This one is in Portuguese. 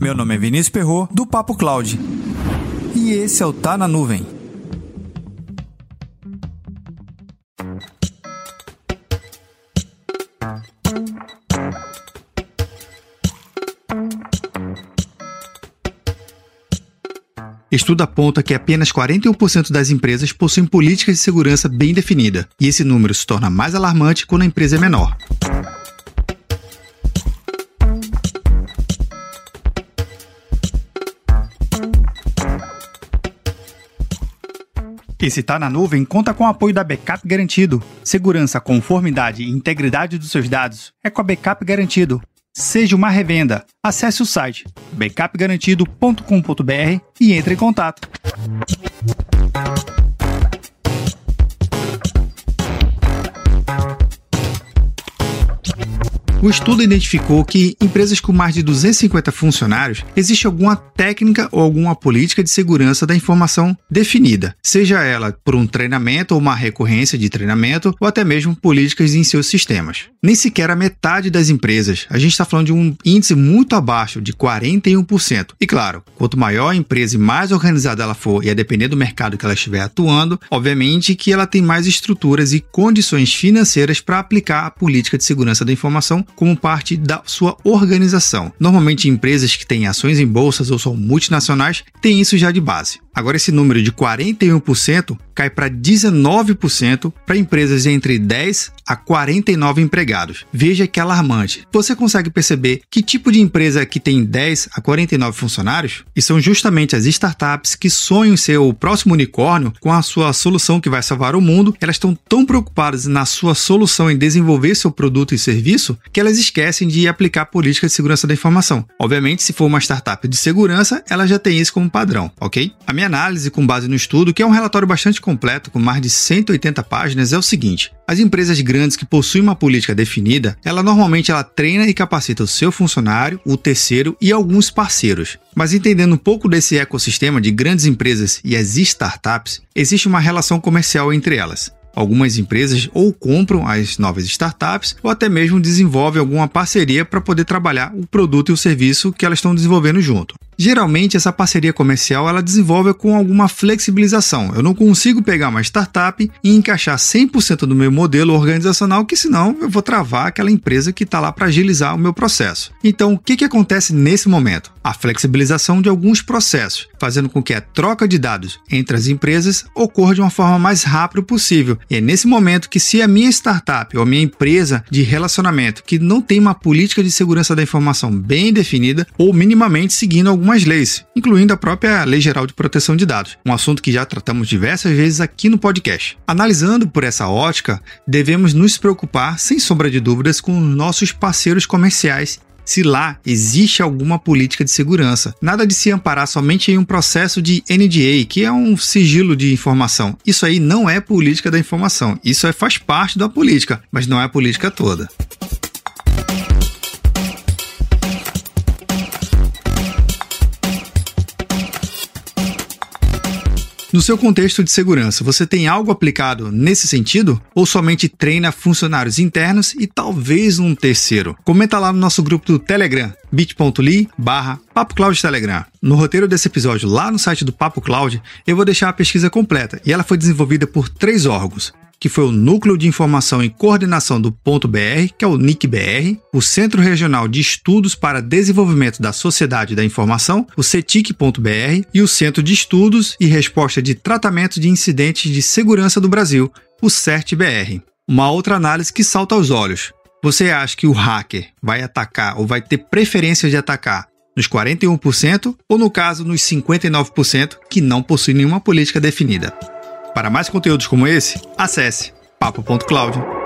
Meu nome é Vinícius Perro do Papo Cloud. E esse é o Tá na Nuvem. Estudo aponta que apenas 41% das empresas possuem políticas de segurança bem definida, e esse número se torna mais alarmante quando a empresa é menor. Esse Tá na Nuvem conta com o apoio da Backup Garantido. Segurança, conformidade e integridade dos seus dados é com a Backup Garantido. Seja uma revenda. Acesse o site backupgarantido.com.br e entre em contato. O estudo identificou que em empresas com mais de 250 funcionários existe alguma técnica ou alguma política de segurança da informação definida, seja ela por um treinamento ou uma recorrência de treinamento ou até mesmo políticas em seus sistemas. Nem sequer a metade das empresas, a gente está falando de um índice muito abaixo de 41%. E claro, quanto maior a empresa e mais organizada ela for e a depender do mercado que ela estiver atuando, obviamente que ela tem mais estruturas e condições financeiras para aplicar a política de segurança da informação como parte da sua organização. Normalmente, empresas que têm ações em bolsas ou são multinacionais têm isso já de base. Agora, esse número de 41% cai para 19% para empresas entre 10 a 49 empregados. Veja que alarmante. Você consegue perceber que tipo de empresa que tem 10 a 49 funcionários? E são justamente as startups que sonham ser o próximo unicórnio com a sua solução que vai salvar o mundo. Elas estão tão preocupadas na sua solução em desenvolver seu produto e serviço que elas esquecem de aplicar política de segurança da informação. Obviamente, se for uma startup de segurança, ela já tem isso como padrão, ok? A minha análise com base no estudo, que é um relatório bastante completo com mais de 180 páginas, é o seguinte: as empresas grandes que possuem uma política definida, ela normalmente ela treina e capacita o seu funcionário, o terceiro e alguns parceiros. Mas entendendo um pouco desse ecossistema de grandes empresas e as startups, existe uma relação comercial entre elas. Algumas empresas ou compram as novas startups ou até mesmo desenvolvem alguma parceria para poder trabalhar o produto e o serviço que elas estão desenvolvendo junto. Geralmente essa parceria comercial ela desenvolve com alguma flexibilização. Eu não consigo pegar uma startup e encaixar 100% do meu modelo organizacional, que senão eu vou travar aquela empresa que está lá para agilizar o meu processo. Então, o que, que acontece nesse momento? A flexibilização de alguns processos, fazendo com que a troca de dados entre as empresas ocorra de uma forma mais rápida possível. E é nesse momento que se a minha startup ou a minha empresa de relacionamento que não tem uma política de segurança da informação bem definida ou minimamente seguindo alguma algumas leis, incluindo a própria Lei Geral de Proteção de Dados, um assunto que já tratamos diversas vezes aqui no podcast. Analisando por essa ótica, devemos nos preocupar, sem sombra de dúvidas, com nossos parceiros comerciais se lá existe alguma política de segurança. Nada de se amparar somente em um processo de NDA, que é um sigilo de informação. Isso aí não é política da informação. Isso é, faz parte da política, mas não é a política toda. No seu contexto de segurança, você tem algo aplicado nesse sentido? Ou somente treina funcionários internos e talvez um terceiro? Comenta lá no nosso grupo do Telegram, bit.ly barra Telegram. No roteiro desse episódio, lá no site do Papo Cloud, eu vou deixar a pesquisa completa e ela foi desenvolvida por três órgãos que foi o Núcleo de Informação e Coordenação do Ponto BR, que é o NIC-BR, o Centro Regional de Estudos para Desenvolvimento da Sociedade da Informação, o CETIC.br, e o Centro de Estudos e Resposta de Tratamento de Incidentes de Segurança do Brasil, o CERT-BR. Uma outra análise que salta aos olhos. Você acha que o hacker vai atacar ou vai ter preferência de atacar nos 41% ou, no caso, nos 59% que não possuem nenhuma política definida? Para mais conteúdos como esse, acesse papo.cloud.